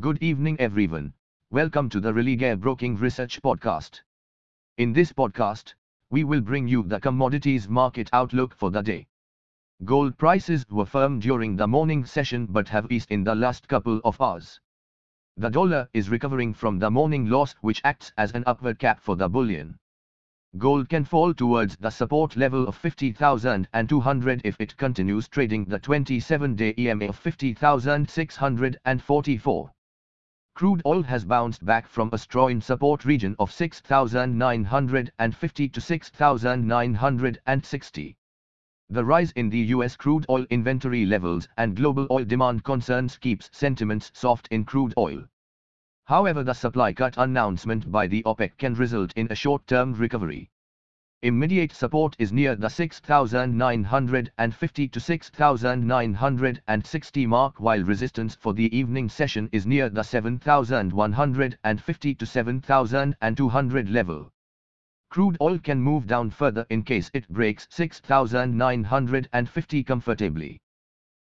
Good evening, everyone. Welcome to the Religare Broking Research Podcast. In this podcast, we will bring you the commodities market outlook for the day. Gold prices were firm during the morning session but have eased in the last couple of hours. The dollar is recovering from the morning loss which acts as an upward cap for the bullion. Gold can fall towards the support level of 50,200 if it continues trading the 27-day EMA of 50,644. Crude oil has bounced back from a strong support region of 6,950 to 6,960. The rise in the US crude oil inventory levels and global oil demand concerns keeps sentiments soft in crude oil. However the supply cut announcement by the OPEC can result in a short-term recovery. Immediate support is near the 6,950 to 6,960 mark while resistance for the evening session is near the 7,150 to 7,200 level. Crude oil can move down further in case it breaks 6,950 comfortably.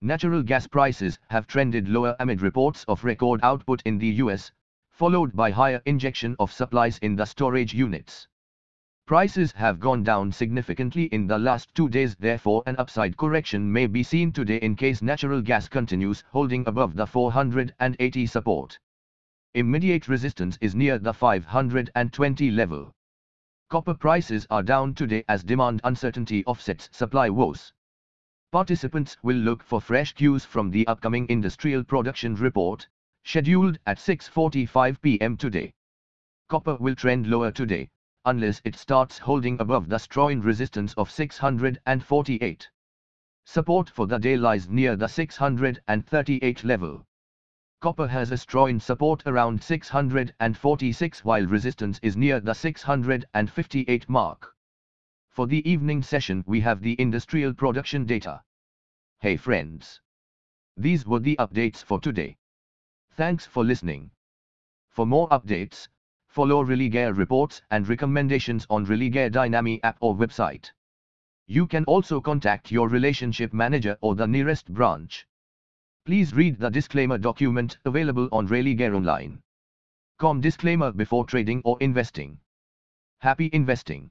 Natural gas prices have trended lower amid reports of record output in the US, followed by higher injection of supplies in the storage units. Prices have gone down significantly in the last two days therefore an upside correction may be seen today in case natural gas continues holding above the 480 support. Immediate resistance is near the 520 level. Copper prices are down today as demand uncertainty offsets supply woes. Participants will look for fresh cues from the upcoming industrial production report, scheduled at 6.45 pm today. Copper will trend lower today, unless it starts holding above the strong resistance of 648. Support for the day lies near the 638 level. Copper has a strong support around 646 while resistance is near the 658 mark. For the evening session we have the industrial production data. Hey friends! These were the updates for today. Thanks for listening. For more updates, follow Religare reports and recommendations on Religare Dynami app or website. You can also contact your relationship manager or the nearest branch. Please read the disclaimer document available on Religare Online. Com disclaimer before trading or investing. Happy investing.